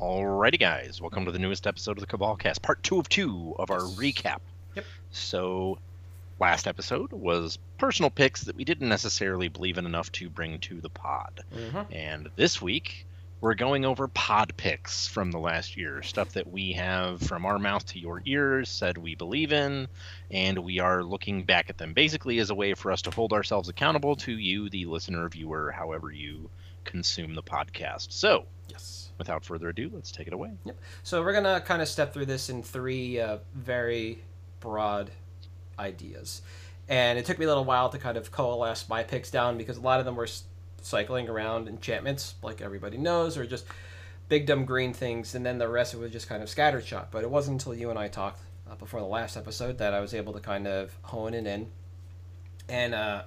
Alrighty, guys, welcome to the newest episode of the Cabal Cast, part two of two of our recap. Yep. So, last episode was personal picks that we didn't necessarily believe in enough to bring to the pod. Mm-hmm. And this week, we're going over pod picks from the last year, stuff that we have from our mouth to your ears, said we believe in, and we are looking back at them basically as a way for us to hold ourselves accountable to you, the listener, viewer, however you consume the podcast. So, Yes. Without further ado, let's take it away. Yep. So we're gonna kind of step through this in three uh, very broad ideas, and it took me a little while to kind of coalesce my picks down because a lot of them were cycling around enchantments, like everybody knows, or just big dumb green things, and then the rest of it was just kind of scattershot. But it wasn't until you and I talked uh, before the last episode that I was able to kind of hone it in, and uh,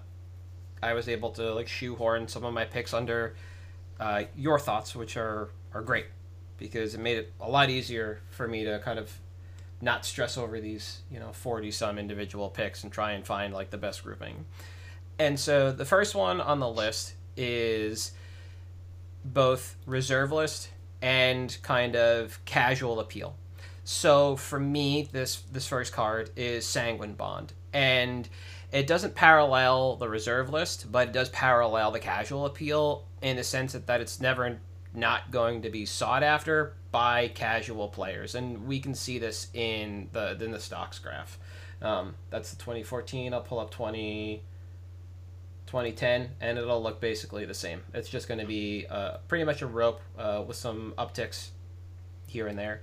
I was able to like shoehorn some of my picks under uh, your thoughts, which are are great because it made it a lot easier for me to kind of not stress over these you know 40 some individual picks and try and find like the best grouping. And so the first one on the list is both reserve list and kind of casual appeal. So for me this this first card is sanguine bond. And it doesn't parallel the reserve list but it does parallel the casual appeal in the sense that, that it's never not going to be sought after by casual players, and we can see this in the in the stocks graph. Um, that's the 2014. I'll pull up 20, 2010, and it'll look basically the same. It's just going to be uh, pretty much a rope uh, with some upticks here and there,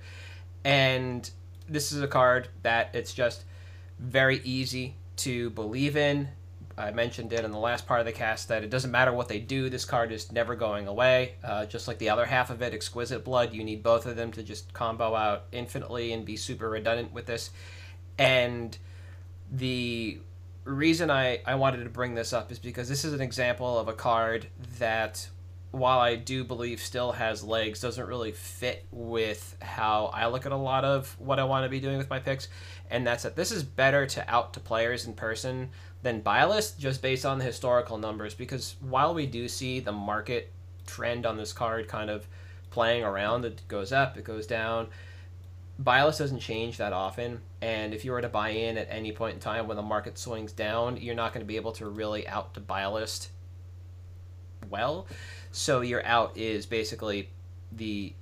and this is a card that it's just very easy to believe in. I mentioned it in the last part of the cast that it doesn't matter what they do, this card is never going away. Uh, just like the other half of it, Exquisite Blood, you need both of them to just combo out infinitely and be super redundant with this. And the reason I, I wanted to bring this up is because this is an example of a card that, while I do believe still has legs, doesn't really fit with how I look at a lot of what I want to be doing with my picks. And that's that this is better to out to players in person than buy list just based on the historical numbers because while we do see the market trend on this card kind of playing around it goes up it goes down buy list doesn't change that often. And if you were to buy in at any point in time when the market swings down you're not going to be able to really out to buy list well. So your out is basically the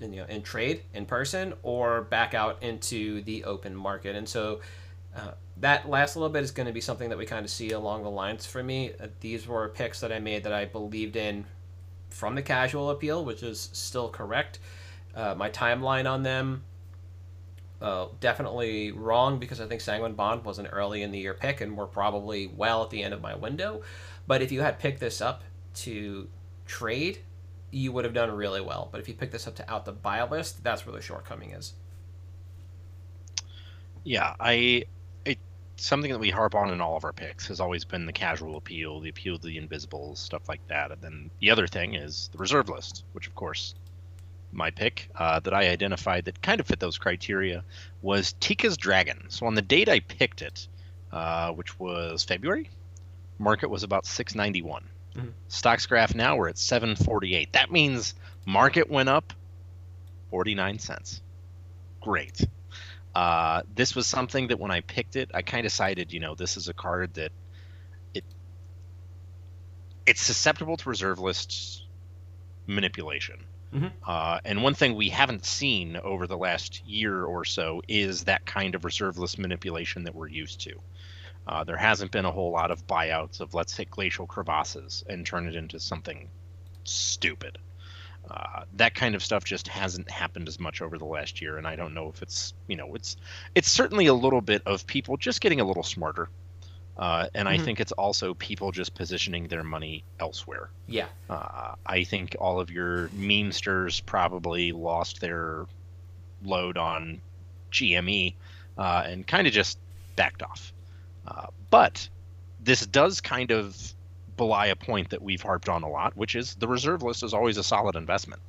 you know in trade in person or back out into the open market and so uh, that last little bit is going to be something that we kind of see along the lines for me. Uh, these were picks that I made that I believed in from the casual appeal, which is still correct. Uh, my timeline on them, uh, definitely wrong because I think Sanguine Bond was an early in the year pick and we're probably well at the end of my window. But if you had picked this up to trade, you would have done really well. But if you pick this up to out the buy list, that's where the shortcoming is. Yeah, I it something that we harp on in all of our picks has always been the casual appeal, the appeal to the invisibles, stuff like that. And then the other thing is the reserve list, which of course my pick uh, that I identified that kind of fit those criteria was Teeka's Dragon. So on the date I picked it, uh, which was February, market was about 691. Mhm. Stocks graph now we're at 748. That means market went up 49 cents. Great. Uh, this was something that when I picked it, I kind of decided, you know, this is a card that it it's susceptible to reserve lists manipulation. Mhm. Uh, and one thing we haven't seen over the last year or so is that kind of reserve list manipulation that we're used to. Uh, there hasn't been a whole lot of buyouts of let's hit glacial crevasses and turn it into something stupid. Uh, that kind of stuff just hasn't happened as much over the last year, and I don't know if it's you know it's it's certainly a little bit of people just getting a little smarter Uh, and I Mhm. think it's also people just positioning their money elsewhere. Yeah. Uh, I think all of your memesters probably lost their load on GME uh, and kind of just backed off. Uh, but this does kind of belie a point that we've harped on a lot, which is the reserve list is always a solid investment.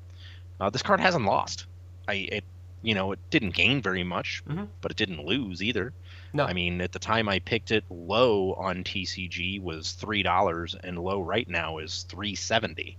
Uh, this card hasn't lost. I it you know it didn't gain very much, Mhm. but it didn't lose either. No. I mean, at the time I picked it, low on TCG was three dollars, and low right now is three seventy.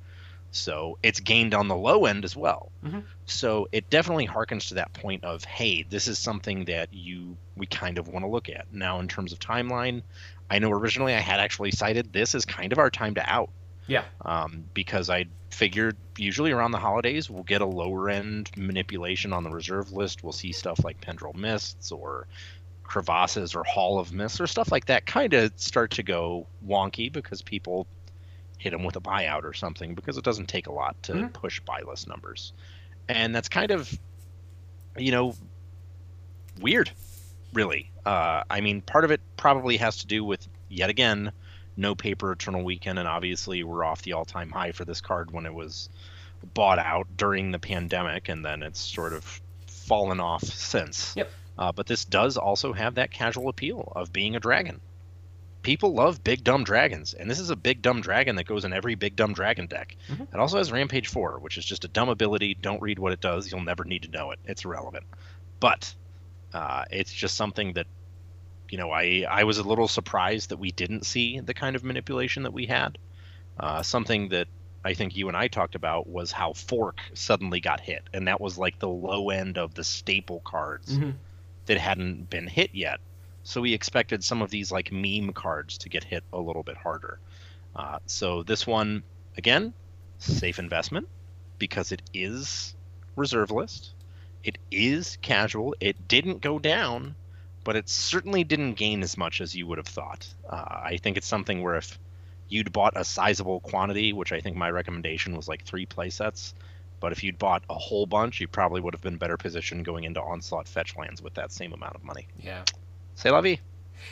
So it's gained on the low end as well. Mhm. So it definitely harkens to that point of, hey, this is something that you we kind of want to look at now in terms of timeline. I know originally I had actually cited this as kind of our time to out Yeah. um, because I figured usually around the holidays we'll get a lower end manipulation on the reserve list. We'll see stuff like Pendrell Mists or Crevasses or Hall of Mists or stuff like that kind of start to go wonky because people hit them with a buyout or something because it doesn't take a lot to Mhm. push buy list numbers. And that's kind of, you know, weird, really. Uh, I mean, part of it probably has to do with, yet again, no paper eternal weekend and obviously we're off the all-time high for this card when it was bought out during the pandemic and then it's sort of fallen off since Yep. uh, but this does also have that casual appeal of being a dragon people love big dumb dragons and this is a big dumb dragon that goes in every big dumb dragon deck Mhm. it also has rampage 4 which is just a dumb ability don't read what it does you'll never need to know it it's irrelevant but uh, it's just something that you know, I I was a little surprised that we didn't see the kind of manipulation that we had. Uh, something that I think you and I talked about was how Fork suddenly got hit, and that was like the low end of the staple cards Mhm. that hadn't been hit yet. So we expected some of these like meme cards to get hit a little bit harder. Uh, so this one, again, safe investment because it is reserve list. It is casual. It didn't go down, but it certainly didn't gain as much as you would have thought. Uh, I think it's something where if you'd bought a sizable quantity, which I think my recommendation was like three play sets, but if you'd bought a whole bunch, you probably would have been better positioned going into onslaught fetch lands with that same amount of money. Yeah. Say la vie.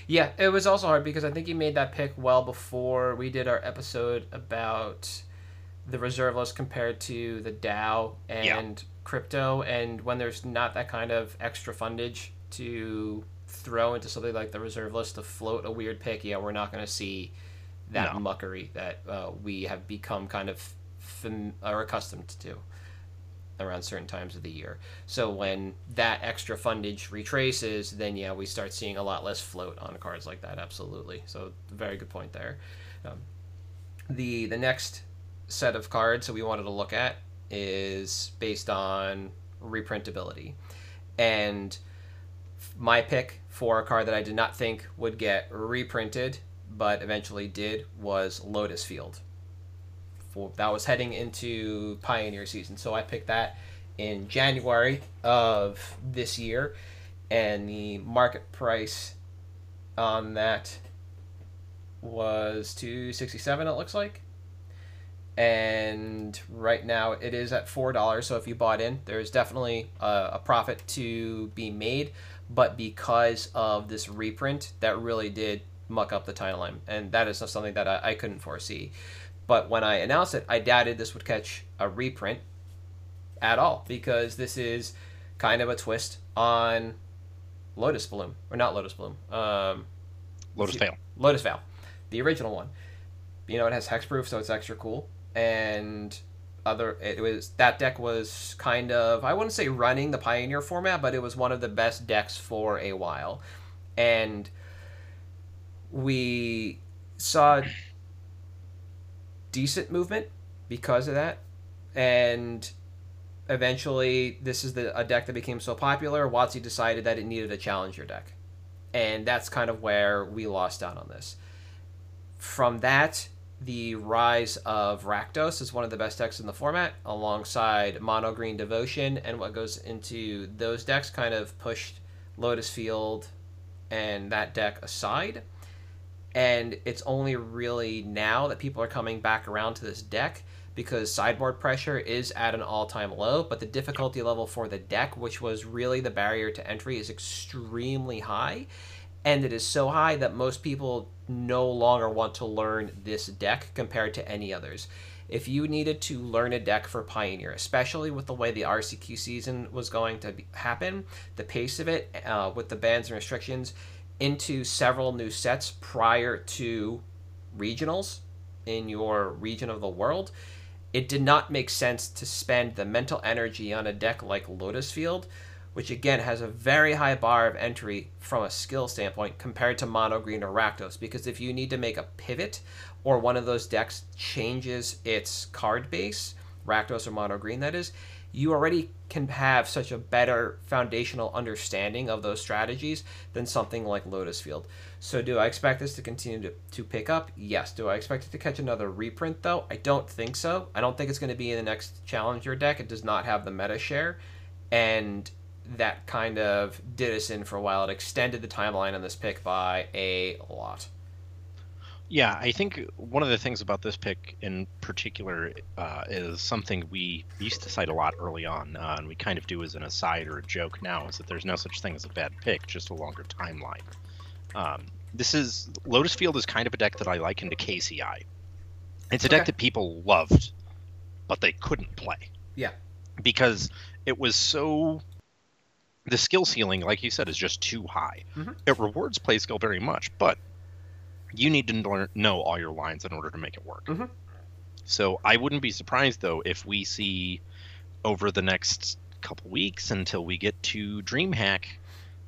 Yeah, it was also hard because I think you made that pick well before we did our episode about the reserve list compared to the DAO and crypto, and when there's not that kind of extra fundage to throw into something like the reserve list to float a weird pick, yeah, we're not going to see that No. muckery that uh, we have become kind of fam- or accustomed to around certain times of the year. So when that extra fundage retraces, then yeah, we start seeing a lot less float on cards like that. Absolutely. So very good point there. Um, the the next set of cards that we wanted to look at is based on reprintability, and my pick for a card that I did not think would get reprinted, but eventually did, was Lotus Field. For, that was heading into Pioneer season, so I picked that in January of this year, and the market price on that was 267 it looks like. And right now it is at four dollars so if you bought in there's definitely a, a profit to be made. But because of this reprint that really did muck up the timeline. And that is something that I, I couldn't foresee but when i announced it i doubted this would catch a reprint at all because this is kind of a twist on lotus bloom or not lotus bloom um, Lotus fail. Lotus Vale, the original one. You know, it has hexproof, so it's extra cool. And other, it was that deck was kind of I wouldn't say running the Pioneer format, but it was one of the best decks for a while. And we saw decent movement because of that, and eventually this is the a deck that became so popular. WotC decided that it needed a challenger deck and that's kind of where we lost out on this. From that, the rise of Rakdos is one of the best decks in the format, alongside Mono Green Devotion, and what goes into those decks kind of pushed Lotus Field and that deck aside. And it's only really now that people are coming back around to this deck because sideboard pressure is at an all-time low, but the difficulty level for the deck, which was really the barrier to entry, is extremely high. and it is so high that most people no longer want to learn this deck compared to any others. If you needed to learn a deck for Pioneer, especially with the way the RCQ season was going to be, happen, the pace of it, uh, with the bans and restrictions, into several new sets prior to regionals in your region of the world, it did not make sense to spend the mental energy on a deck like Lotus Field, which again has a very high bar of entry from a skill standpoint compared to Mono Green or Rakdos. Because if you need to make a pivot or one of those decks changes its card base, Rakdos or Mono Green, that is, you already can have such a better foundational understanding of those strategies than something like Lotus Field. So, do I expect this to continue to, to pick up? Yes. Do I expect it to catch another reprint, though? I don't think so. I don't think it's going to be in the next Challenger deck. It does not have the meta share. And that kind of did us in for a while. It extended the timeline on this pick by a lot. Yeah, I think one of the things about this pick in particular uh, is something we used to cite a lot early on, uh, and we kind of do as an aside or a joke now, is that there's no such thing as a bad pick, just a longer timeline. Um, this is Lotus Field is kind of a deck that I liken to KCI. It's a deck that people loved, but they couldn't play Yeah. because it was so. The skill ceiling, like you said, is just too high. Mhm. It rewards play skill very much, but you need to learn, know all your lines in order to make it work. Mhm. So I wouldn't be surprised though if we see over the next couple weeks until we get to DreamHack,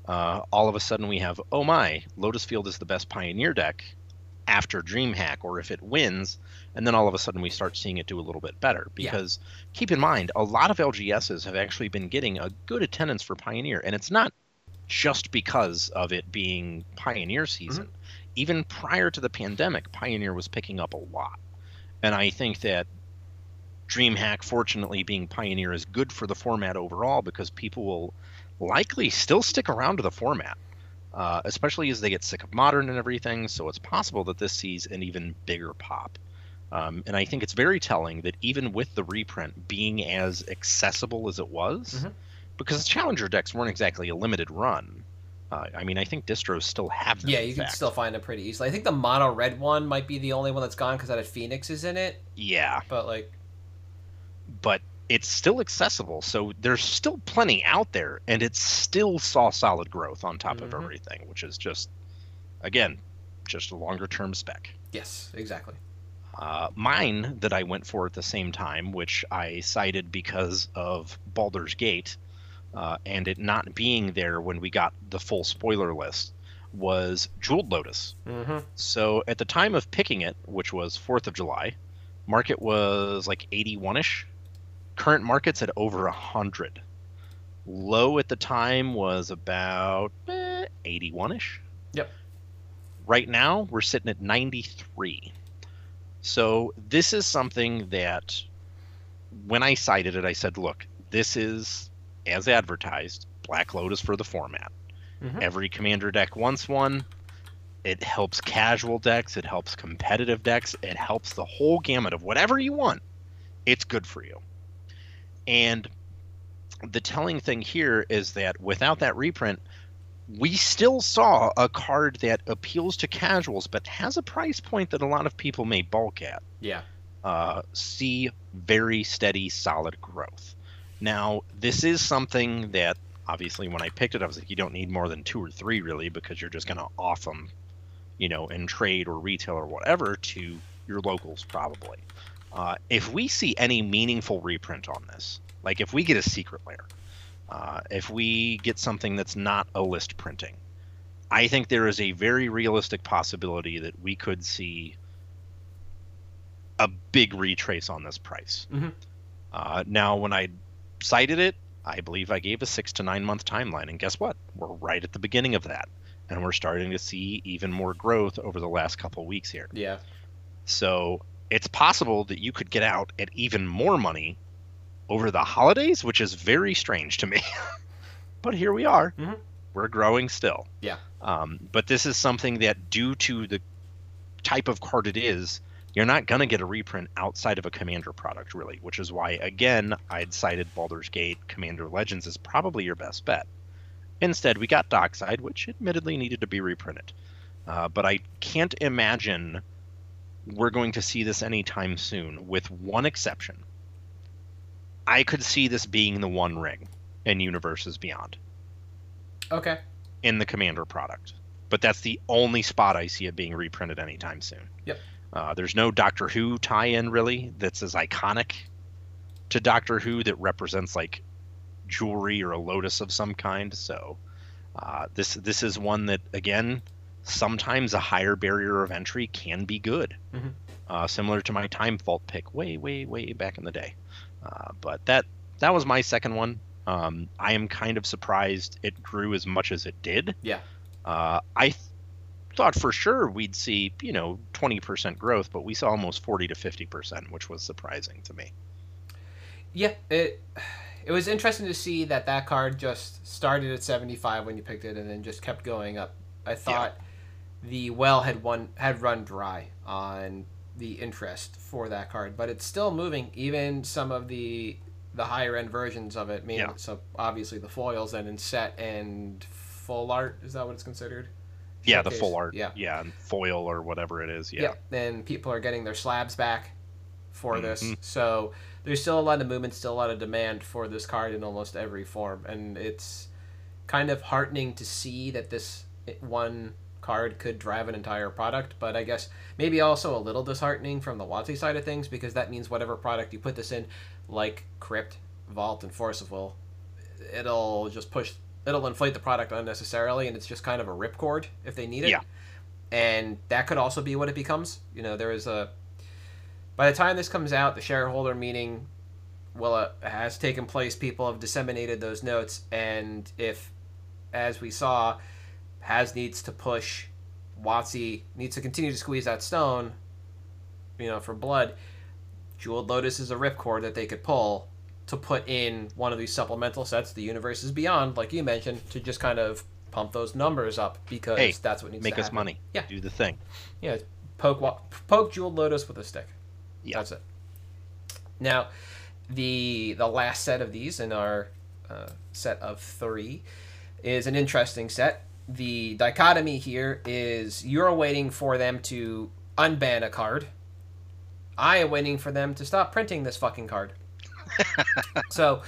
uh, all of a sudden we have oh my, Lotus Field is the best Pioneer deck after DreamHack, or if it wins, and then all of a sudden we start seeing it do a little bit better. Yeah. Because keep in mind, a lot of LGSs have actually been getting a good attendance for Pioneer, and it's not just because of it being Pioneer season. Even prior to the pandemic, Pioneer was picking up a lot. And I think that DreamHack, fortunately, being Pioneer, is good for the format overall because people will likely still stick around to the format, uh, especially as they get sick of modern and everything. So it's possible that this sees an even bigger pop. Um, and I think it's very telling that even with the reprint being as accessible as it was, Mhm. because Challenger decks weren't exactly a limited run. Uh, I mean, I think distros still have them. Yeah, you can fact. still find them pretty easily. I think the mono red one might be the only one that's gone because that had Phoenixes in it. Yeah, But like, but it's still accessible, so there's still plenty out there, and it still saw solid growth on top of Mhm. everything, which is just, again, just a longer term spec. yes, exactly. Uh, mine that I went for at the same time, which I cited because of Baldur's Gate uh, and it not being there when we got the full spoiler list, was Jeweled Lotus. Mm-hmm. So at the time of picking it, which was 4th of July, market was like 81 ish. Current market's at over 100. Low at the time was about 81 ish. Yep. Right now, we're sitting at 93. So this is something that when I cited it, I said, look, this is, as advertised, Black Lotus for the format. Mhm. Every commander deck wants one. It helps casual decks, it helps competitive decks, it helps the whole gamut of whatever you want. It's good for you. And the telling thing here is that without that reprint, we still saw a card that appeals to casuals but has a price point that a lot of people may balk at Yeah. uh, see very steady, solid growth. Now, this is something that obviously when I picked it, I was like, you don't need more than two or three really because you're just going to off them, you know, in trade or retail or whatever to your locals probably. Uh, if we see any meaningful reprint on this, like if we get a secret layer, uh, if we get something that's not a list printing, I think there is a very realistic possibility that we could see a big retrace on this price. Mhm. Uh, now, when I cited it, I believe I gave a six to nine month timeline, and guess what? We're right at the beginning of that, and we're starting to see even more growth over the last couple weeks here. Yeah. So it's possible that you could get out at even more money over the holidays, which is very strange to me. but here we are. Mhm. We're growing still. Yeah. Um, but this is something that, due to the type of card it is, you're not going to get a reprint outside of a Commander product, really, which is why, again, I'd cited Baldur's Gate Commander Legends as probably your best bet. Instead, we got Dockside, which admittedly needed to be reprinted. Uh, but I can't imagine we're going to see this anytime soon, with one exception. I could see this being the One Ring in Universes Beyond Okay. in the Commander product. But that's the only spot I see it being reprinted anytime soon. Yep. Uh, there's no Doctor Who tie-in really that's as iconic to Doctor Who that represents like jewelry or a lotus of some kind. So uh, this this is one that again sometimes a higher barrier of entry can be good. Mhm. Uh, similar to my Time Vault pick way way way back in the day. Uh, but that that was my second one. Um, I am kind of surprised it grew as much as it did. Yeah. Uh, I th- thought for sure we'd see, you know, 20% growth, but we saw almost 40 to 50%, which was surprising to me. Yeah, it it was interesting to see that that card just started at 75 when you picked it and then just kept going up. I thought the well had one had run dry on the interest for that card, but it's still moving. Even some of the the higher end versions of it, meaning Yeah. so obviously the foils and in set and full art is that what it's considered? Yeah, the full art. Yeah. Yeah, and foil or whatever it is. Yeah. yeah. and people are getting their slabs back for this. Mhm. So there's still a lot of movement, still a lot of demand for this card in almost every form, and it's kind of heartening to see that this one card could drive an entire product. But I guess maybe also a little disheartening from the WotC side of things because that means whatever product you put this in, like Crypt, Vault, and Force of Will, it'll just push. It'll inflate the product unnecessarily, and it's just kind of a ripcord if they need it Yeah. and that could also be what it becomes. You know, there is a. By the time this comes out, the shareholder meeting will uh, has taken place. People have disseminated those notes, and if, as we saw, has needs to push, WotC needs to continue to squeeze that stone. You know, for blood, Jeweled Lotus is a ripcord that they could pull to put in one of these supplemental sets, the Universes Beyond, like you mentioned, to just kind of pump those numbers up because Hey, that's what needs to be. Make to us happen. money. Yeah. Do the thing. Yeah, poke poke jeweled lotus with a stick. Yeah. That's it. Now, the the last set of these in our uh, set of three is an interesting set. The dichotomy here is you're waiting for them to unban a card. I am waiting for them to stop printing this fucking card. so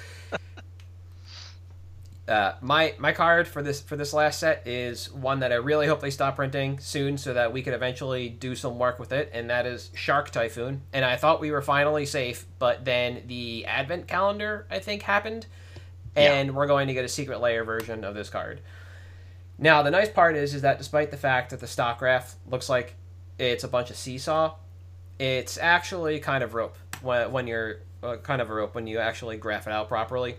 uh, my my card for this for this last set is one that I really hope they stop printing soon, so that we could eventually do some work with it, and that is Shark Typhoon. And I thought we were finally safe, but then the Advent calendar I think happened, and we're going to get a secret layer version of this card. Now the nice part is is that despite the fact that the stock graph looks like it's a bunch of seesaw, it's actually kind of rope when, when you're uh, kind of a rope when you actually graph it out properly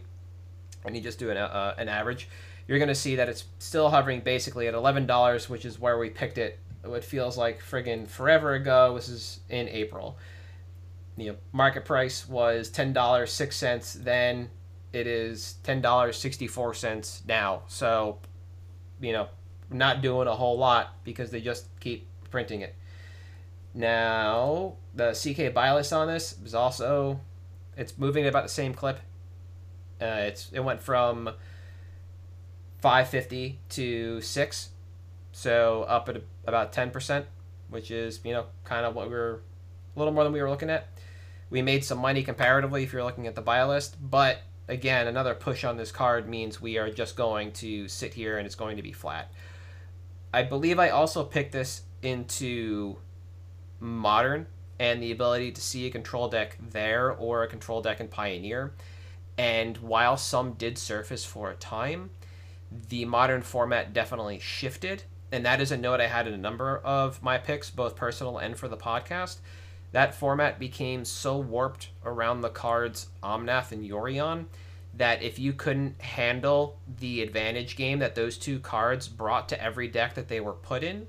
and you just do an, uh, an average, you're going to see that it's still hovering basically at $11, which is where we picked it. What feels like friggin' forever ago. This is in April. You know, market price was $10, 6 cents. Then it is $10, 64 cents now. So, you know, not doing a whole lot because they just keep printing it. Now, the CK buy list on this is also, it's moving at about the same clip. Uh, it's it went from 550 to 6 so up at about 10% which is you know kind of what we were a little more than we were looking at we made some money comparatively if you're looking at the buy list but again another push on this card means we are just going to sit here and it's going to be flat i believe i also picked this into modern and the ability to see a control deck there or a control deck in pioneer and while some did surface for a time, the modern format definitely shifted. And that is a note I had in a number of my picks, both personal and for the podcast. That format became so warped around the cards Omnath and Yorion that if you couldn't handle the advantage game that those two cards brought to every deck that they were put in,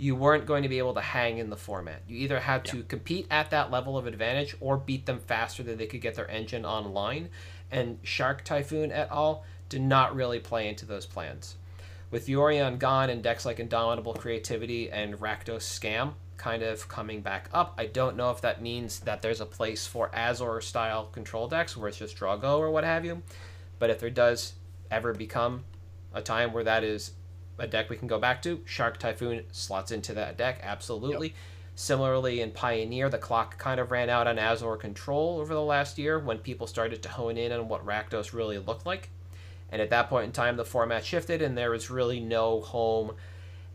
you weren't going to be able to hang in the format. You either had to compete at that level of advantage or beat them faster than they could get their engine online. And Shark Typhoon et al. did not really play into those plans. With Yorion gone and decks like Indomitable Creativity and Rakdos Scam kind of coming back up, I don't know if that means that there's a place for Azor style control decks where it's just draw go or what have you. But if there does ever become a time where that is a deck we can go back to. Shark Typhoon slots into that deck, absolutely. Yep. Similarly, in Pioneer, the clock kind of ran out on Azure Control over the last year when people started to hone in on what Rakdos really looked like. And at that point in time, the format shifted, and there was really no home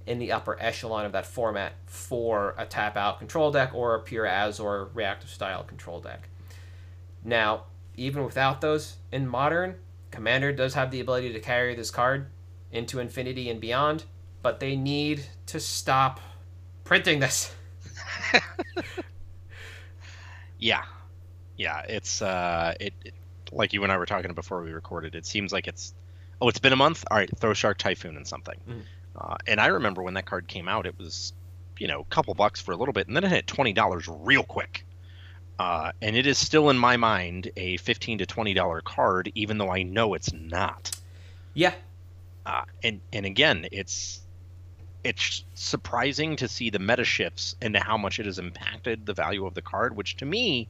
in the upper echelon of that format for a tap out control deck or a pure Azure reactive style control deck. Now, even without those in modern, Commander does have the ability to carry this card into infinity and beyond, but they need to stop printing this. yeah, yeah. It's uh, it, it, like you and I were talking before we recorded. It seems like it's oh, it's been a month. All right, throw Shark Typhoon and something. Mm. Uh, and I remember when that card came out, it was you know a couple bucks for a little bit, and then it hit twenty dollars real quick. Uh, and it is still in my mind a fifteen to twenty dollar card, even though I know it's not. Yeah. Uh, and and again, it's it's surprising to see the meta shifts and how much it has impacted the value of the card, which to me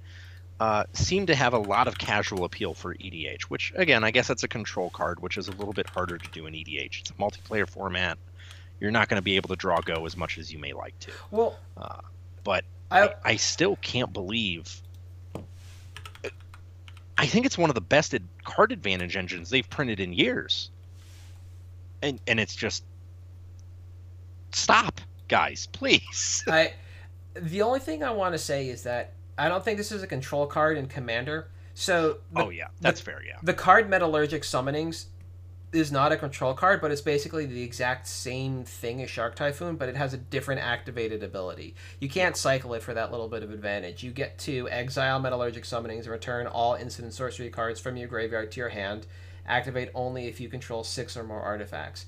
uh, seem to have a lot of casual appeal for EDH. Which again, I guess that's a control card, which is a little bit harder to do in EDH. It's a multiplayer format. You're not going to be able to draw go as much as you may like to. Well, uh, but I, I, I still can't believe. I think it's one of the best card advantage engines they've printed in years. And and it's just stop, guys, please. I the only thing I want to say is that I don't think this is a control card in Commander. So the, oh yeah, that's the, fair. Yeah, the card Metallurgic Summonings is not a control card, but it's basically the exact same thing as Shark Typhoon, but it has a different activated ability. You can't cycle it for that little bit of advantage. You get to exile Metallurgic Summonings and return all instant sorcery cards from your graveyard to your hand. Activate only if you control six or more artifacts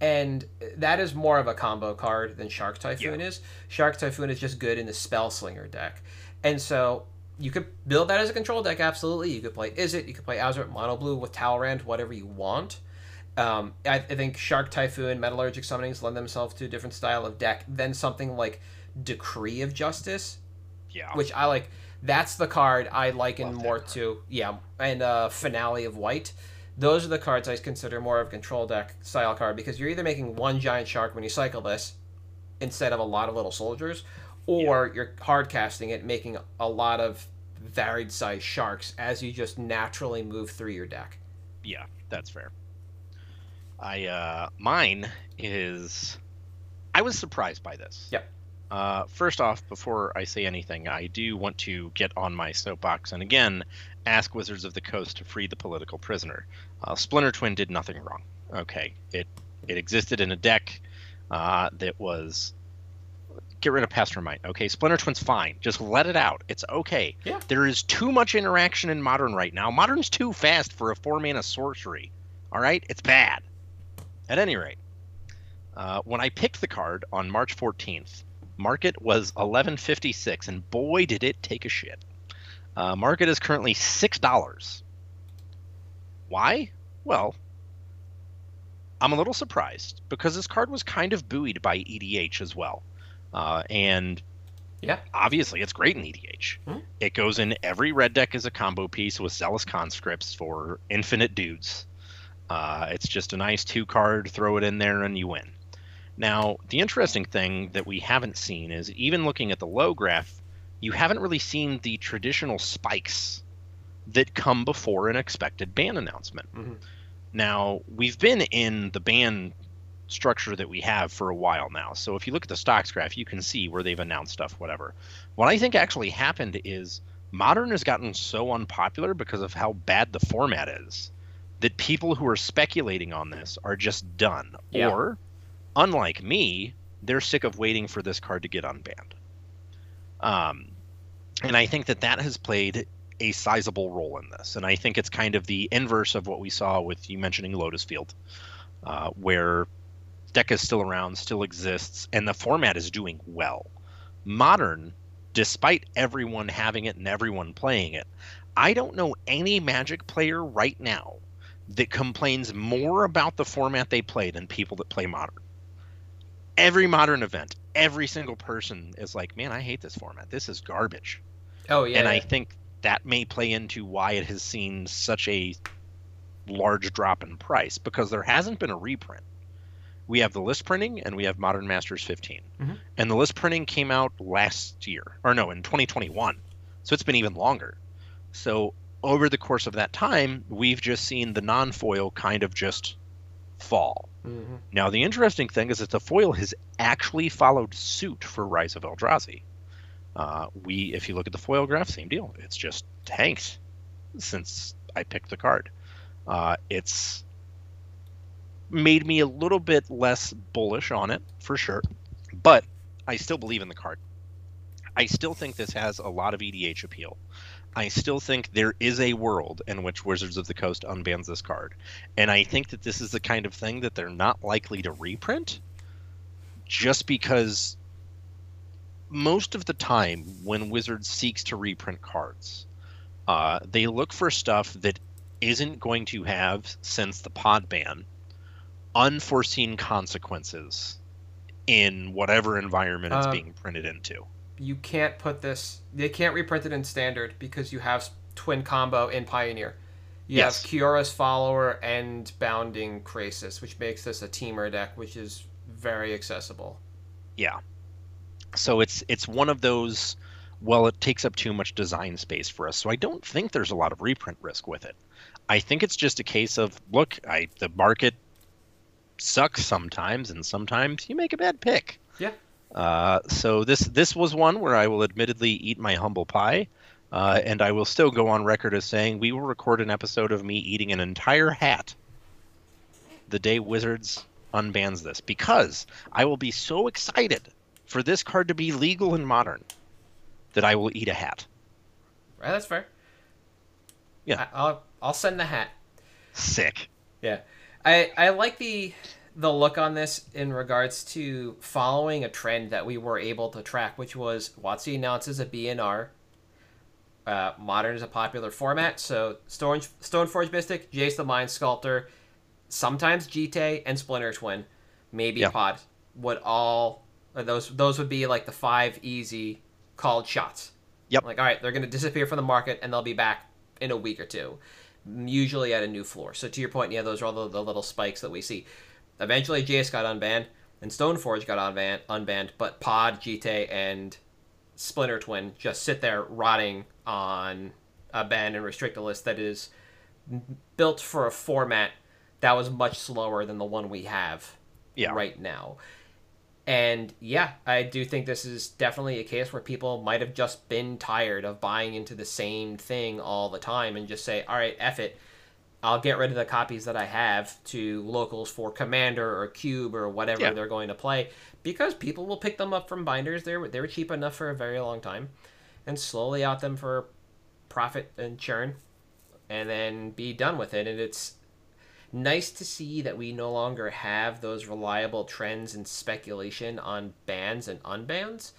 and that is more of a combo card than Shark Typhoon yeah. is. Shark Typhoon is just good in the Spell Slinger deck, and so you could build that as a control deck. Absolutely, you could play Izzet, you could play Azure Mono Blue with Talrand, whatever you want. Um, I, I, think Shark Typhoon, Metallurgic Summonings lend themselves to a different style of deck than something like Decree of Justice. Yeah, which I like. That's the card I liken more to. Yeah, and uh, Finale of White those are the cards I consider more of a control deck style card because you're either making one giant shark when you cycle this instead of a lot of little soldiers, or yeah. you're hard casting it, making a lot of varied size sharks as you just naturally move through your deck. Yeah, that's fair. I uh mine is I was surprised by this. Yep. Uh, first off, before I say anything, I do want to get on my soapbox and again ask Wizards of the Coast to free the political prisoner. Uh, Splinter Twin did nothing wrong. Okay, it it existed in a deck uh, that was get rid of Pestermite. Okay, Splinter Twin's fine. Just let it out. It's okay. Yeah. There is too much interaction in Modern right now. Modern's too fast for a four mana sorcery. All right, it's bad. At any rate, uh, when I picked the card on March 14th, market was 1156, and boy did it take a shit. Uh, market is currently six dollars. Why? Well, I'm a little surprised because this card was kind of buoyed by EDH as well, uh, and yeah, obviously it's great in EDH. Mm-hmm. It goes in every red deck as a combo piece with Zealous Conscripts for infinite dudes. Uh, it's just a nice two card, throw it in there, and you win. Now, the interesting thing that we haven't seen is even looking at the low graph, you haven't really seen the traditional spikes that come before an expected ban announcement. Mm-hmm. Now, we've been in the ban structure that we have for a while now. So if you look at the stocks graph, you can see where they've announced stuff, whatever. What I think actually happened is Modern has gotten so unpopular because of how bad the format is that people who are speculating on this are just done. Yeah. Or, unlike me, they're sick of waiting for this card to get unbanned. Um, and I think that that has played a sizable role in this. And I think it's kind of the inverse of what we saw with you mentioning Lotus Field, uh, where deck is still around, still exists, and the format is doing well. Modern, despite everyone having it and everyone playing it, I don't know any Magic player right now that complains more about the format they play than people that play Modern. Every Modern event, every single person is like, man, I hate this format. This is garbage. Oh yeah. And yeah. I think that may play into why it has seen such a large drop in price because there hasn't been a reprint. We have the list printing and we have Modern Masters 15. Mhm. And the list printing came out last year, or no, in 2021. So it's been even longer. So over the course of that time, we've just seen the non foil kind of just fall. Mhm. Now, the interesting thing is that the foil has actually followed suit for Rise of Eldrazi. Uh, we, if you look at the foil graph, same deal. It's just tanked since I picked the card. Uh, it's made me a little bit less bullish on it for sure, but I still believe in the card. I still think this has a lot of EDH appeal. I still think there is a world in which Wizards of the Coast unbans this card. And I think that this is the kind of thing that they're not likely to reprint just because most of the time when Wizards seeks to reprint cards, uh, they look for stuff that isn't going to have, since the pod ban, unforeseen consequences in whatever environment it's Uh, being printed into. You can't put this. They can't reprint it in standard because you have twin combo in Pioneer. You Yes. have Kiora's follower and Bounding Krasis, which makes this a Temur deck, which is very accessible. Yeah. So it's it's one of those well it takes up too much design space for us. So I don't think there's a lot of reprint risk with it. I think it's just a case of look, I the market sucks sometimes and sometimes you make a bad pick. Yeah. Uh, so this this was one where I will admittedly eat my humble pie. Uh, and I will still go on record as saying we will record an episode of me eating an entire hat the day Wizards unbans this because I will be so excited for this card to be legal and modern that I will eat a hat. Right, that's fair. Yeah. I, I'll I'll send the hat. Sick. Yeah, I I like the the look on this in regards to following a trend that we were able to track, which was WotC announces a BNR. Uh, modern is a popular format, so Stone Stoneforge Mystic, Jace the Mind Sculptor, sometimes GT and Splinter Twin, maybe Yeah. Pod would all those those would be like the five easy called shots. Yep. Like all right, they're going to disappear from the market and they'll be back in a week or two usually at a new floor. So to your point, yeah, those are all the, the little spikes that we see. Eventually, Jace got unbanned, and Stoneforge got unbanned, unbanned but Pod, GT, and Splinter Twin just sit there rotting on a ban and restricted list that is built for a format that was much slower than the one we have Yeah. right now. And yeah, I do think this is definitely a case where people might have just been tired of buying into the same thing all the time and just say, all right, F it. I'll get rid of the copies that I have to locals for Commander or Cube or whatever Yeah. they're going to play because people will pick them up from binders. They were, they were cheap enough for a very long time and slowly out them for profit and churn and then be done with it. And it's nice to see that we no longer have those reliable trends and speculation on bans and unbans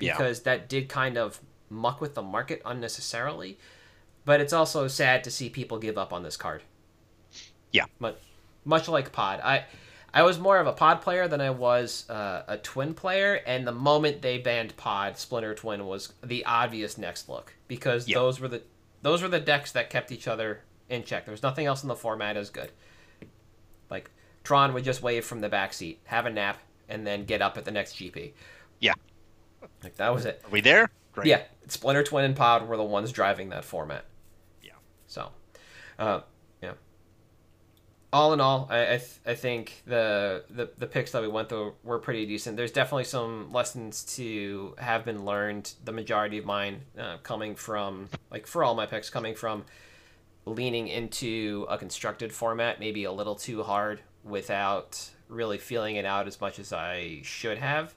Yeah. because that did kind of muck with the market unnecessarily. But it's also sad to see people give up on this card. Yeah. But much like Pod, I I was more of a Pod player than I was uh, a Twin player, and the moment they banned Pod, Splinter Twin was the obvious next look because Yeah. those were the those were the decks that kept each other in check. There was nothing else in the format as good. Like Tron would just wave from the back seat, have a nap, and then get up at the next GP. Yeah. Like that was it. Are we there? Great. Yeah, Splinter Twin and Pod were the ones driving that format. Yeah. So, uh, yeah. All in all, I I, th- I think the, the the picks that we went through were pretty decent. There's definitely some lessons to have been learned. The majority of mine uh, coming from like for all my picks coming from leaning into a constructed format, maybe a little too hard without really feeling it out as much as I should have.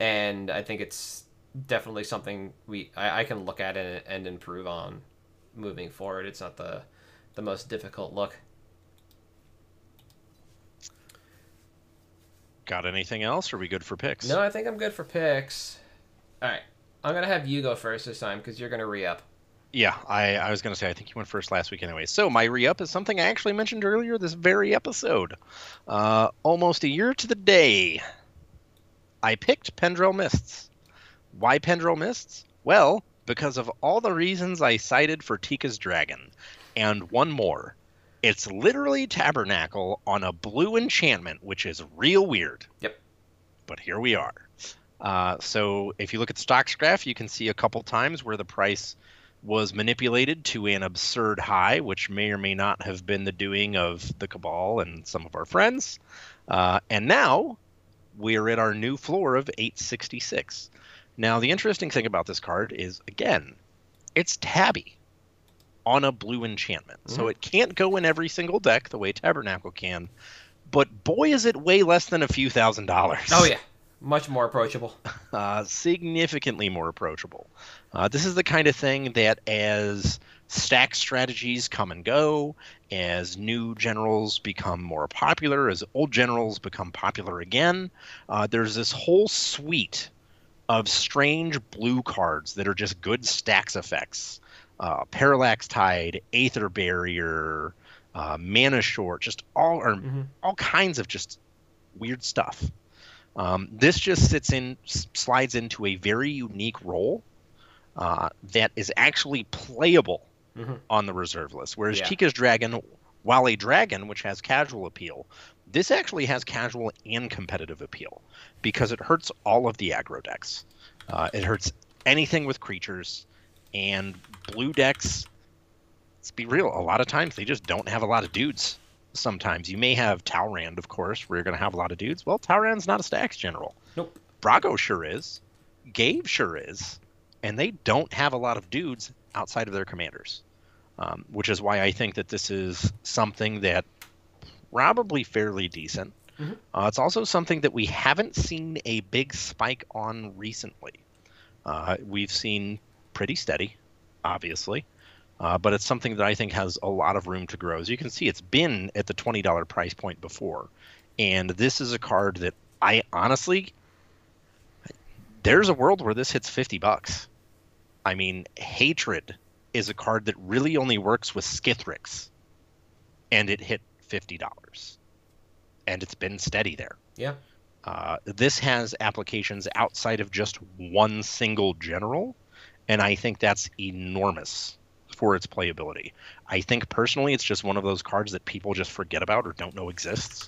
And I think it's definitely something we I, I can look at and, and improve on moving forward. It's not the the most difficult look. Got anything else? Or are we good for picks? No, I think I'm good for picks. All right, I'm gonna have you go first this time because you're gonna re up. Yeah, I, I was going to say, I think you went first last week anyway. So, my re up is something I actually mentioned earlier this very episode. Uh, almost a year to the day, I picked Pendrell Mists. Why Pendrell Mists? Well, because of all the reasons I cited for Teeka's Dragon, and one more. It's literally Tabernacle on a blue enchantment, which is real weird. Yep. But here we are. Uh, so if you look at the stocks graph, you can see a couple times where the price was manipulated to an absurd high, which may or may not have been the doing of the Cabal and some of our friends. Uh, and now we're at our new floor of 866. Now, the interesting thing about this card is, again, it's tabby on a blue enchantment. Mm-hmm. So it can't go in every single deck the way Tabernacle can. But boy, is it way less than a few thousand dollars. Oh, yeah. Much more approachable. Uh, significantly more approachable. Uh, this is the kind of thing that as stack strategies come and go, as new generals become more popular, as old generals become popular again, uh, there's this whole suite of strange blue cards that are just good stax effects. Uh, Parallax Tide, Aether Barrier, uh, Mana Short, just all or mm-hmm. all kinds of just weird stuff. Um, this just sits in, slides into a very unique role uh, that is actually playable mm-hmm. on the reserve list. Whereas yeah. Teeka's Dragon, while a dragon, which has casual appeal, this actually has casual and competitive appeal because it hurts all of the aggro decks. Uh, it hurts anything with creatures, and blue decks. Let's be real. A lot of times they just don't have a lot of dudes. Sometimes you may have Talrand, of course, where you're going to have a lot of dudes. Well, Talrand's not a stax general. Nope. Brago sure is. Gave sure is. And they don't have a lot of dudes outside of their commanders, um, which is why I think that this is something that probably fairly decent. Mm-hmm. Uh, it's also something that we haven't seen a big spike on recently. Uh, we've seen pretty steady, obviously, uh, but it's something that I think has a lot of room to grow. As you can see, it's been at the twenty dollar price point before, and this is a card that I honestly, there's a world where this hits fifty bucks. I mean, hatred is a card that really only works with Skithiryx, and it hit fifty dollars, and it's been steady there. Yeah. Uh, this has applications outside of just one single general, and I think that's enormous for its playability. I think personally, it's just one of those cards that people just forget about or don't know exists.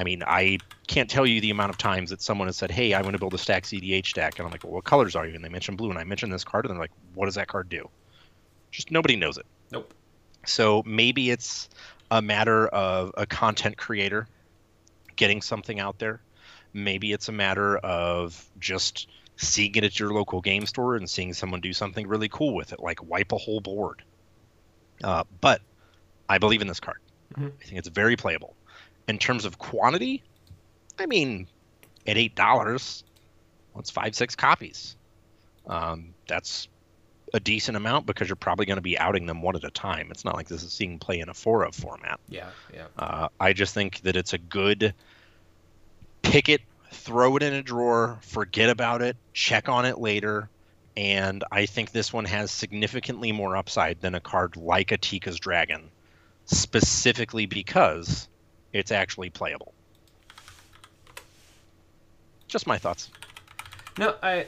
I mean, I can't tell you the amount of times that someone has said, "Hey, I want to build a stack CDH deck," and I'm like, "Well, what colors are you?" And they mention blue, and I mention this card, and they're like, "What does that card do?" Just nobody knows it. Nope. So maybe it's a matter of a content creator getting something out there. Maybe it's a matter of just seeing it at your local game store and seeing someone do something really cool with it, like wipe a whole board. Uh, but I believe in this card. Mm-hmm. I think it's very playable. In terms of quantity, I mean, at eight dollars, it's five six copies. Um, that's a decent amount because you're probably going to be outing them one at a time. It's not like this is seeing play in a four of format. Yeah, yeah. Uh, I just think that it's a good pick it, throw it in a drawer, forget about it, check on it later. And I think this one has significantly more upside than a card like Atika's Dragon, specifically because it's actually playable. Just my thoughts. No, I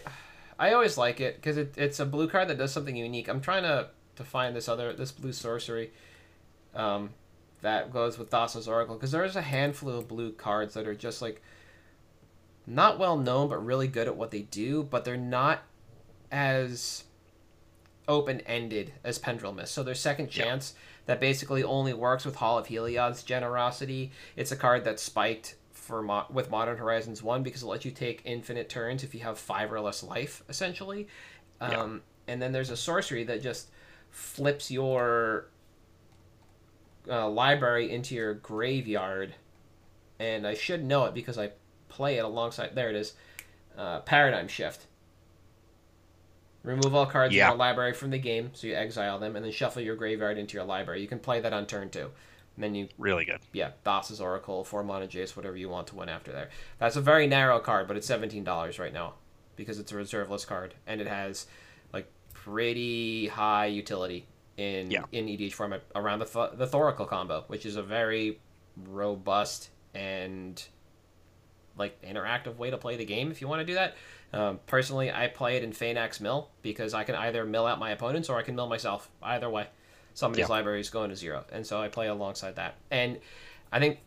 I always like it because it, it's a blue card that does something unique. I'm trying to to find this other this blue sorcery um, that goes with Thassa's Oracle because there's a handful of blue cards that are just like not well known but really good at what they do, but they're not as open ended as Pendulum So their second chance that basically only works with Hall of Heliod's generosity. It's a card that's spiked for mo- with Modern Horizons One because it lets you take infinite turns if you have five or less life, essentially. Um. And then there's a sorcery that just flips your uh, library into your graveyard, and I should know it because I play it alongside. There it is, uh, Paradigm Shift. Remove all cards yeah. in your library from the game, so you exile them, and then shuffle your graveyard into your library. You can play that on turn two. And then you really good. Yeah, Thassa's Oracle, four mana Jace, whatever you want to win after there. That's a very narrow card, but it's seventeen dollars right now because it's a reserve list card and it has like pretty high utility in yeah. in EDH format around the th- the Thoracle combo, which is a very robust and like interactive way to play the game if you want to do that. Um, personally, I play it in Phenax Mill because I can either mill out my opponents or I can mill myself. Either way. Somebody's Yeah. library is going to zero, and so I play alongside that. And I think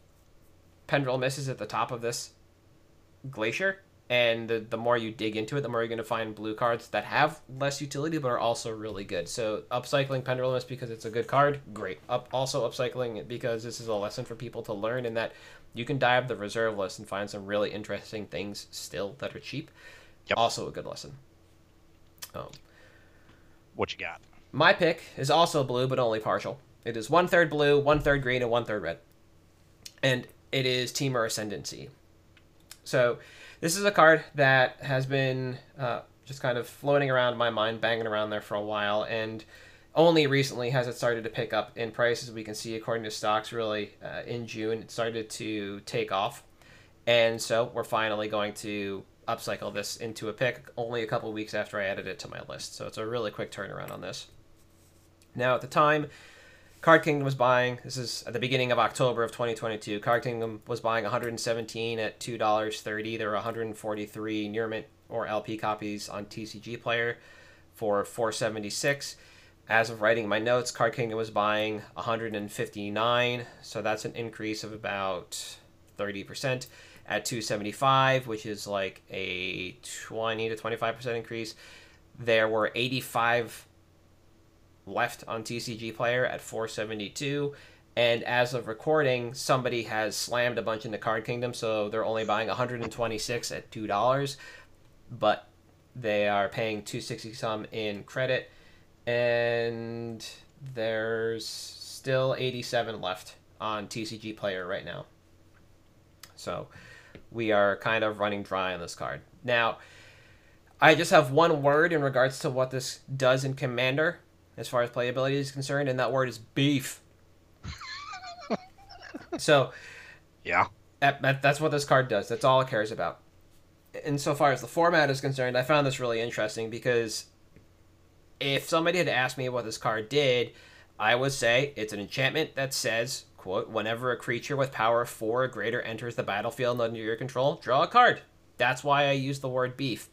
Pendrell Mist is at the top of this glacier, and the, the more you dig into it, the more you're going to find blue cards that have less utility but are also really good. So upcycling Pendrell Mist because it's a good card, great. Up also upcycling it because this is a lesson for people to learn in that you can dive the reserve list and find some really interesting things still that are cheap. Yep. Also a good lesson. Um, What you got? my pick is also blue, but only partial. It is one third blue, one third green, and one third red. And it is Temur Ascendancy. So, this is a card that has been uh, just kind of floating around my mind, banging around there for a while, and only recently has it started to pick up in price, as we can see according to stocks. Really, uh, in June, it started to take off, and so we're finally going to upcycle this into a pick. Only a couple weeks after I added it to my list, so it's a really quick turnaround on this. Now, at the time, Card Kingdom was buying. This is at the beginning of October of 2022. Card Kingdom was buying 117 at two dollars thirty. There were 143 near mint or LP copies on TCG Player for 476. As of writing my notes, Card Kingdom was buying 159, so that's an increase of about 30% at 275, which is like a 20 to 25% increase. There were 85 left on TCG Player at 472. And as of recording, somebody has slammed a bunch into Card Kingdom, so they're only buying 126 at two dollars, but they are paying 260 some in credit, and there's still 87 left on TCG Player right now. So we are kind of running dry on this card now. I just have one word in regards to what this does in Commander as far as playability is concerned, and that word is beef. so Yeah. that, that, that's what this card does. That's all it cares about. Insofar as the format is concerned, I found this really interesting because if somebody had asked me what this card did, I would say it's an enchantment that says, quote, whenever a creature with power 4 or greater enters the battlefield under your control, draw a card. That's why I use the word beef.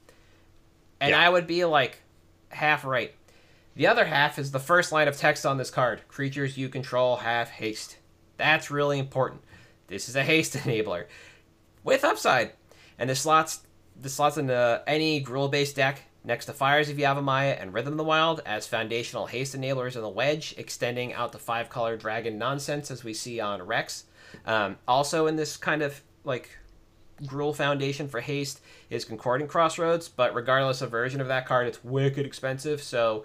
And Yeah. I would be like half right. The other half is the first line of text on this card. Creatures you control have haste. That's really important. This is a haste enabler with upside, and the slots the slots in into any Gruul based deck next to Fires of Yavimaya and Rhythm of the Wild as foundational haste enablers in the wedge, extending out the five color dragon nonsense as we see on Rex. Um, also in this kind of like Gruul Foundation for haste is Concordant Crossroads, but regardless of version of that card, it's wicked expensive. So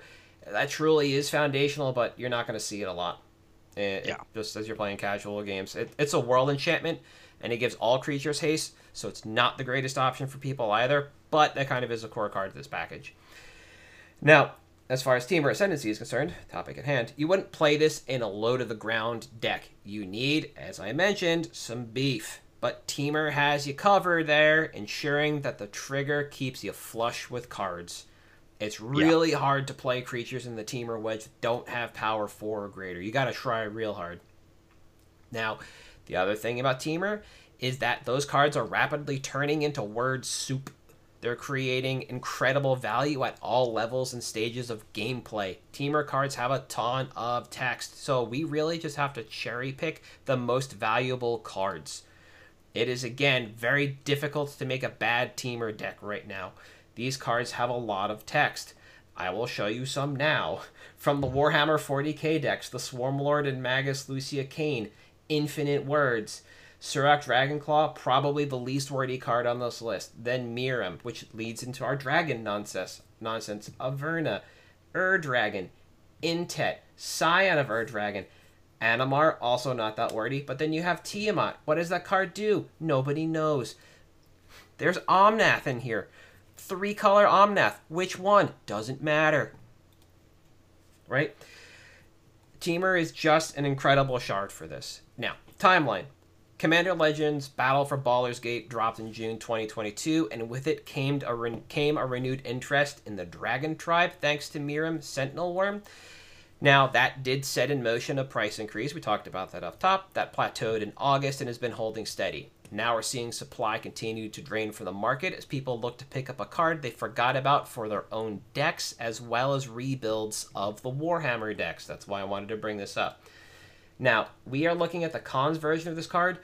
that truly is foundational, but you're not going to see it a lot. Eh, Yeah. just as you're playing casual games, it, it's a world enchantment, and it gives all creatures haste, so it's not the greatest option for people either. But that kind of is a core card to this package. Now, as far as Temur Ascendancy is concerned, topic at hand, you wouldn't play this in a low to the ground deck. You need, as I mentioned, some beef. But Temur has you covered there, ensuring that the trigger keeps you flush with cards. It's really hard to play creatures in the Temur wedge that don't have power 4 or greater. You gotta try real hard. Now, the other thing about Temur is that those cards are rapidly turning into word soup. They're creating incredible value at all levels and stages of gameplay. Temur cards have a ton of text, so we really just have to cherry pick the most valuable cards. It is again very difficult to make a bad Temur deck right now. These cards have a lot of text. I will show you some now. From the Warhammer 40k decks, the Swarmlord and Magus Lucea Kane, infinite words. Surrak Dragonclaw, probably the least wordy card on this list. Then Miirym, which leads into our dragon nonsense. Nonsense. Averna, Ur Dragon, Intet, Scion of Ur Dragon, Animar, also not that wordy. But then you have Tiamat. What does that card do? Nobody knows. There's Omnath in here. Three color Omnath. Which one? Doesn't matter. Right? Temur is just an incredible shard for this. Now, timeline. Commander Legends Battle for Baldur's Gate dropped in June 2022, and with it came a, re- came a renewed interest in the Dragon Tribe thanks to Miirym Sentinel Wyrm. Now, that did set in motion a price increase. We talked about that up top. That plateaued in August and has been holding steady. Now we're seeing supply continue to drain from the market as people look to pick up a card they forgot about for their own decks, as well as rebuilds of the Warhammer decks. That's why I wanted to bring this up. Now, we are looking at the Khans version of this card,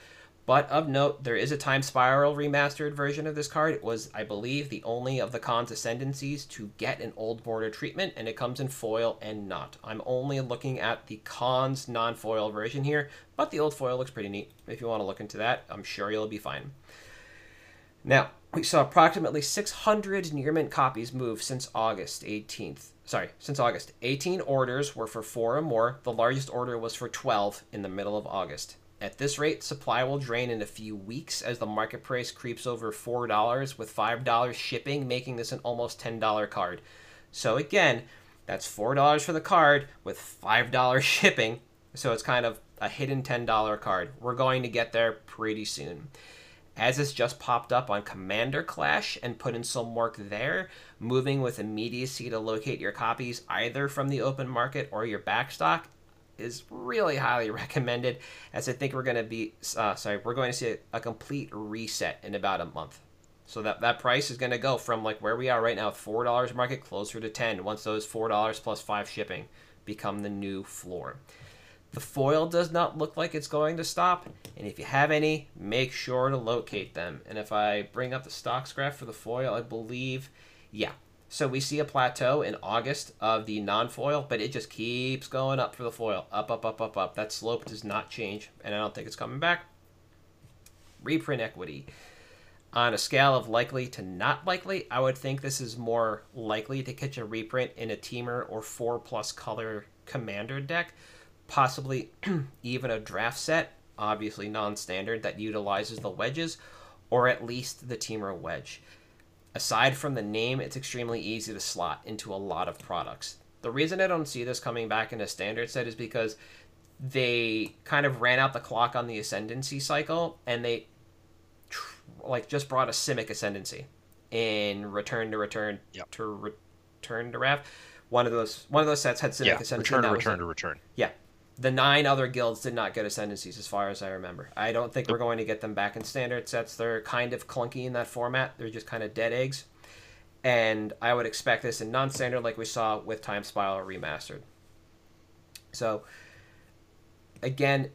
but of note, there is a Time Spiral remastered version of this card. It was, I believe, the only of the Khans Ascendancies to get an old border treatment, and it comes in foil and not. I'm only looking at the Khans non foil version here, but the old foil looks pretty neat. If you want to look into that, I'm sure you'll be fine. Now, we saw approximately 600 near mint copies move since August 18th. Sorry, since August. 18 orders were for 4 or more. The largest order was for 12 in the middle of August. At this rate, supply will drain in a few weeks as the market price creeps over $4 with $5 shipping, making this an almost $10 card. So again, that's $4 for the card with $5 shipping. So it's kind of a hidden $10 card. We're going to get there pretty soon. As it's just popped up on Commander Clash and put in some work there, moving with immediacy to locate your copies either from the open market or your backstock is really highly recommended as I think we're going to be uh, sorry we're going to see a, a, complete reset in about a month. So that that price is going to go from like where we are right now four dollars market closer to 10 once those four dollars plus five shipping become the new floor the foil does not look like it's going to stop and if you have any make sure to locate them and if I bring up the stocks graph for the foil I believe yeah so we see a plateau in August of the non-foil, but it just keeps going up for the foil. Up, up, up, up, up. That slope does not change, and I don't think it's coming back. Reprint equity. On a scale of likely to not likely, I would think this is more likely to catch a reprint in a Temur or 4 plus color commander deck, possibly even a draft set, obviously non standard, that utilizes the wedges, or at least the Temur wedge. Aside from the name, it's extremely easy to slot into a lot of products. The reason I don't see this coming back in a standard set is because they kind of ran out the clock on the ascendancy cycle and they like just brought a simic ascendancy in return to return yep. to return to Rav. One of those one of those sets had simic yeah, ascendancy. Return to return to return. Yeah, the nine other guilds did not get ascendancies as far as I remember. I don't think we're going to get them back in standard sets. They're kind of clunky in that format. They're just kind of dead eggs. And I would expect this in non standard like we saw with Time Spiral Remastered. So, again,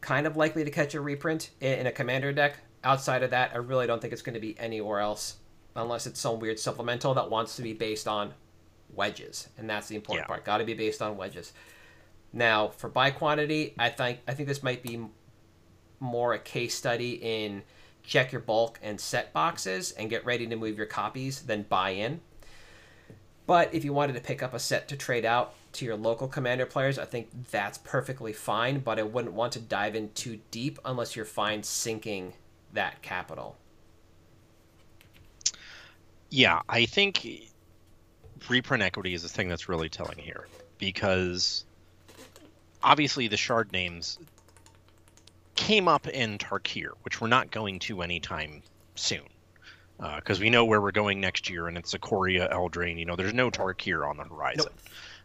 kind of likely to catch a reprint in a commander deck. Outside of that, I really don't think it's going to be anywhere else unless it's some weird supplemental that wants to be based on wedges. And that's the important yeah. part. Got to be based on wedges. Now, for buy quantity, I think I think this might be more a case study in check your bulk and set boxes and get ready to move your copies than buy in. But if you wanted to pick up a set to trade out to your local commander players, I think that's perfectly fine, but I wouldn't want to dive in too deep unless you're fine sinking that capital. Yeah, I think reprint equity is the thing that's really telling here because obviously the shard names came up in Tarkir, which we're not going to anytime soon. Because uh, we know where we're going next year, and it's Ikoria, Eldraine. You know, there's no Tarkir on the horizon. Nope.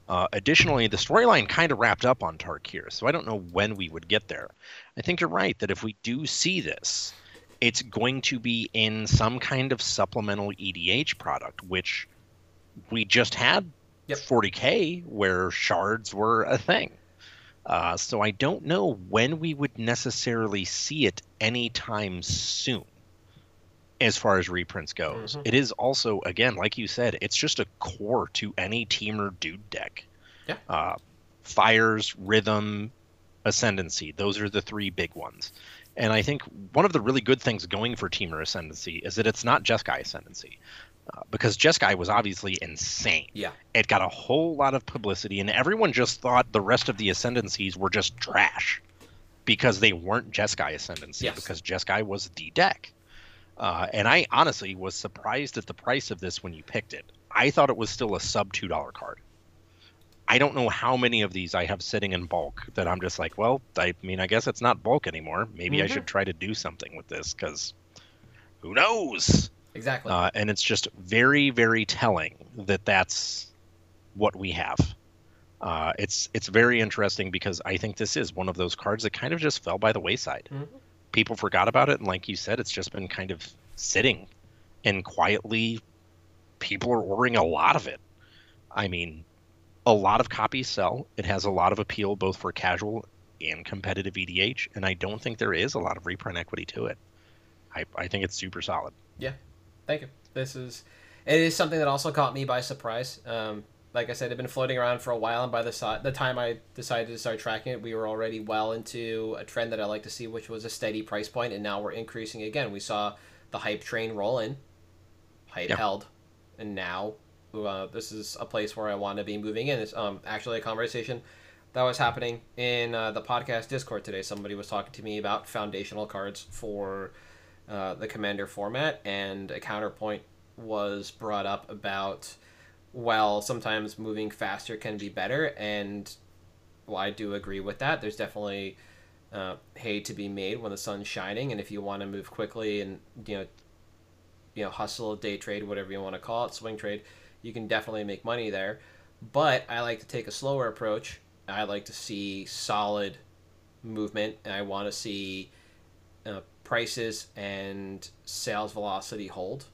Uh, additionally, the storyline kind of wrapped up on Tarkir, so I don't know when we would get there. I think you're right that if we do see this, it's going to be in some kind of supplemental EDH product, which we just had yep. 40k where shards were a thing. Uh, so I don't know when we would necessarily see it anytime soon as far as reprints goes. Mm-hmm. It is also, again, like you said, it's just a core to any Temur dude deck. Yeah. Uh, fires, rhythm, ascendancy. Those are the three big ones. And I think one of the really good things going for Temur Ascendancy is that it's not Jeskai Ascendancy. Uh, because Jeskai was obviously insane. Yeah. It got a whole lot of publicity, and everyone just thought the rest of the Ascendancies were just trash because they weren't Jeskai Ascendancy, yes. because Jeskai was the deck. Uh, and I honestly was surprised at the price of this when you picked it. I thought it was still a sub $2 card. I don't know how many of these I have sitting in bulk that I'm just like, well, I mean, I guess it's not bulk anymore. Maybe mm-hmm. I should try to do something with this because who knows? Exactly. Uh, and it's just very, very telling that that's what we have. Uh, it's it's very interesting because I think this is one of those cards that kind of just fell by the wayside. Mhm. People forgot about it, and like you said, it's just been kind of sitting, and quietly, people are ordering a lot of it. I mean, a lot of copies sell. It has a lot of appeal both for casual and competitive EDH, and I don't think there is a lot of reprint equity to it. I, I think it's super solid. Thank you. This is it is something that also caught me by surprise. Um, like I said, it'd been floating around for a while, and by the si- the time I decided to start tracking it, we were already well into a trend that I like to see, which was a steady price point, and now we're increasing again. We saw the hype train roll in, hype Yeah. held, and now uh, this is a place where I want to be moving in. It's um, actually a conversation that was happening in uh, the podcast Discord today. Somebody was talking to me about foundational cards for uh, the commander format, and a counterpoint was brought up about well, sometimes moving faster can be better, and well, I do agree with that. There's definitely uh, hay to be made when the sun's shining, and if you want to move quickly and you know, you know, hustle, day trade, whatever you want to call it, swing trade, you can definitely make money there. But I like to take a slower approach. I like to see solid movement, and I want to see prices and sales velocity hold.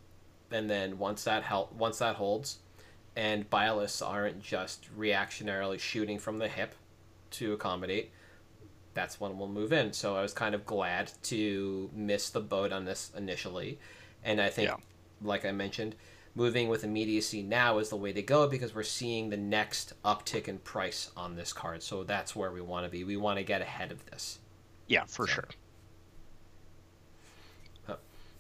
And then once that help, once that holds, and buy lists aren't just reactionarily shooting from the hip to accommodate, that's when we'll move in. So I was kind of glad to miss the boat on this initially, and I think, Yeah. like I mentioned, moving with immediacy now is the way to go because we're seeing the next uptick in price on this card. So that's where we want to be. We want to get ahead of this. Yeah, for So- sure.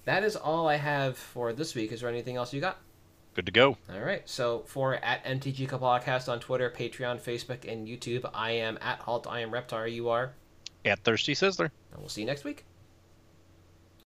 That is all I have for this week. Is there anything else you got? Good to go. All right. So for at MTG Podcast on Twitter, Patreon, Facebook, and YouTube, I am at Halt. I am Reptar. You are, At Thirsty Sizzler. and we'll see you next week.